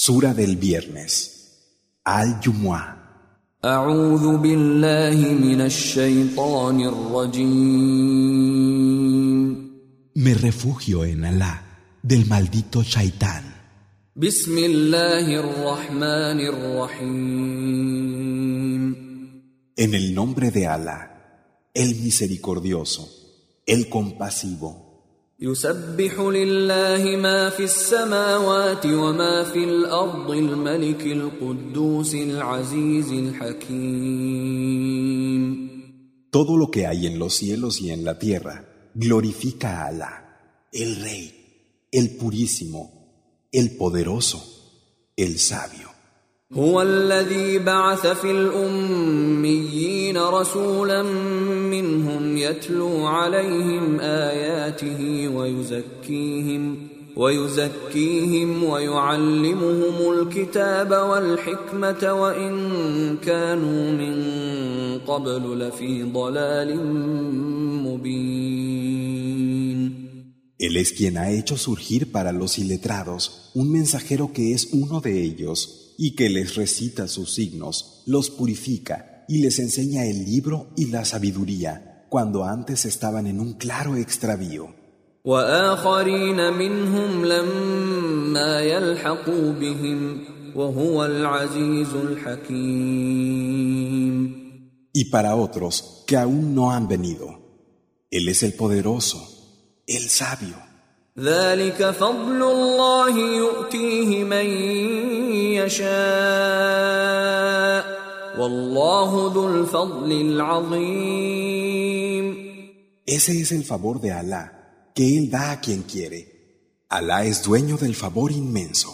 Sura del Viernes. Al-Jumu'ah. Me refugio en Alá del maldito Shaitán. En el nombre de Alá, el misericordioso, el compasivo. يسبح لله ما في السماوات وما في الأرض الملك القدوس العزيز الحكيم Todo lo que hay en los cielos y en la tierra glorifica a Alá, el Rey, el Purísimo, el Poderoso, el Sabio. هو الذي بعث في الأميين رسولا منهم يتلو عليهم آياته ويزكيهم ويزكيهم ويعلمهم الكتاب والحكمة وإن كانوا من قبل لفي ضلال مبين. Él es quien ha hecho surgir para los iletrados un mensajero que es uno de ellos. y que les recita sus signos, los purifica y les enseña el libro y la sabiduría cuando antes estaban en un claro extravío. Y para otros que aún no han venido, Él es el poderoso, el sabio. ذلك فضل الله يؤتيه من يشاء والله ذو الفضل العظيم Ese es el favor de Alá, que Él da a quien quiere. Alá es dueño del favor inmenso.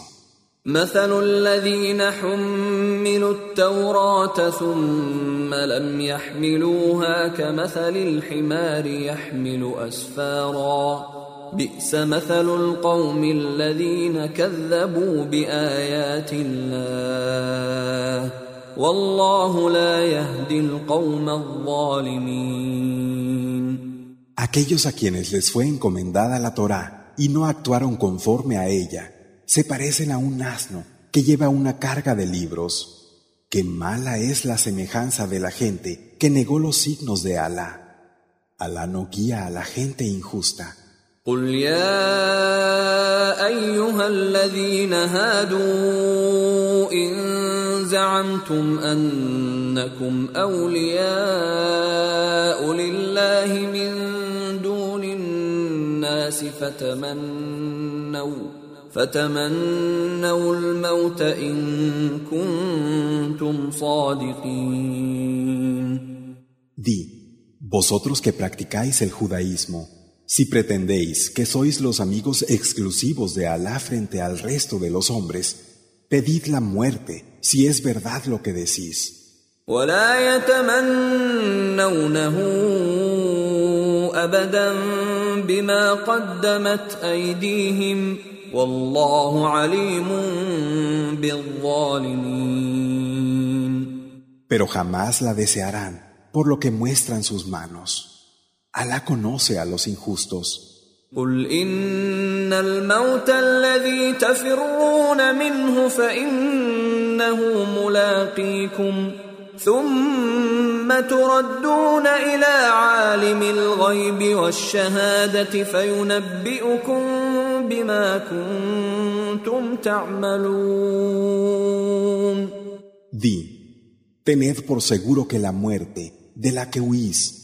مثل الذين حملوا التوراة ثم لم يحملوها كمثل الحمار يحمل أسفارا بئس مثل القوم الذين كذبوا بآيات الله والله لا يهدي القوم الظالمين Aquellos a quienes les fue encomendada la Torá y no actuaron conforme a ella, se parecen a un asno que lleva una carga de libros. Qué mala es la semejanza de la gente que negó los signos de Alá. Alá no guía a la gente injusta. قل يا ايها الذين هادوا ان زعمتم انكم اولياء لله من دون الناس فتمنوا فتمنوا الموت ان كنتم صادقين۔ Di, vosotros que practicáis el judaísmo, si pretendéis que sois los amigos exclusivos de Alá frente al resto de los hombres, pedid la muerte si es verdad lo que decís. ولا يتمنونه ابدا بما قدمت ايديهم والله عليم بالظالمين Pero jamás la desearán por lo que muestran sus manos. Alá conoce a los injustos. قل ان الموت الذي تفرون منه فانه ملاقيكم ثم تردون الى عالم الغيب والشهاده فينبئكم بما كنتم تعملون Di, tened por seguro que la muerte de la que huís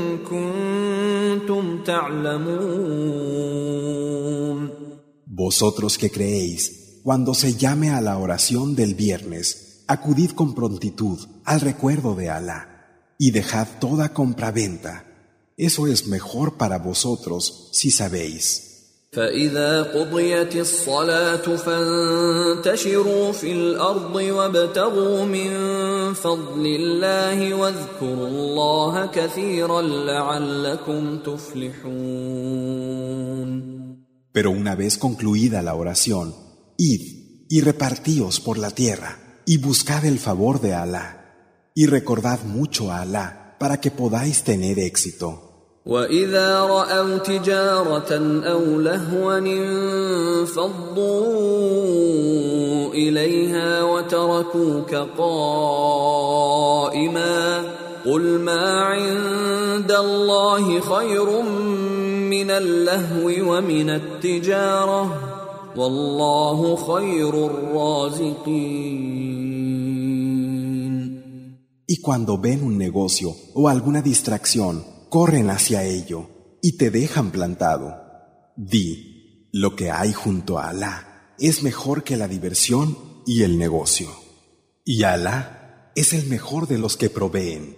كنتم تعلمون Vosotros que creéis, cuando se llame a la oración del viernes, acudid con prontitud al recuerdo de Alá y dejad toda compraventa. Eso es mejor para vosotros si sabéis. فإذا قضيت الصلاة فانتشروا في الأرض وابتغوا من فضل الله واذكروا الله كثيرا لعلكم تفلحون Pero una vez concluida la oración, id y repartíos por la tierra y buscad el favor de Alá y recordad mucho a Alá para que podáis tener éxito. واذا راوا تجاره أو لهوا انفضوا اليها وتركوك قائما قل ما عند الله خير من اللهو ومن التجاره والله خير الرازقين Y cuando ven un negocio o alguna distracción, corren hacia ello y te dejan plantado. Di, lo que hay junto a Alá es mejor que la diversión y el negocio. Y Alá es el mejor de los que proveen.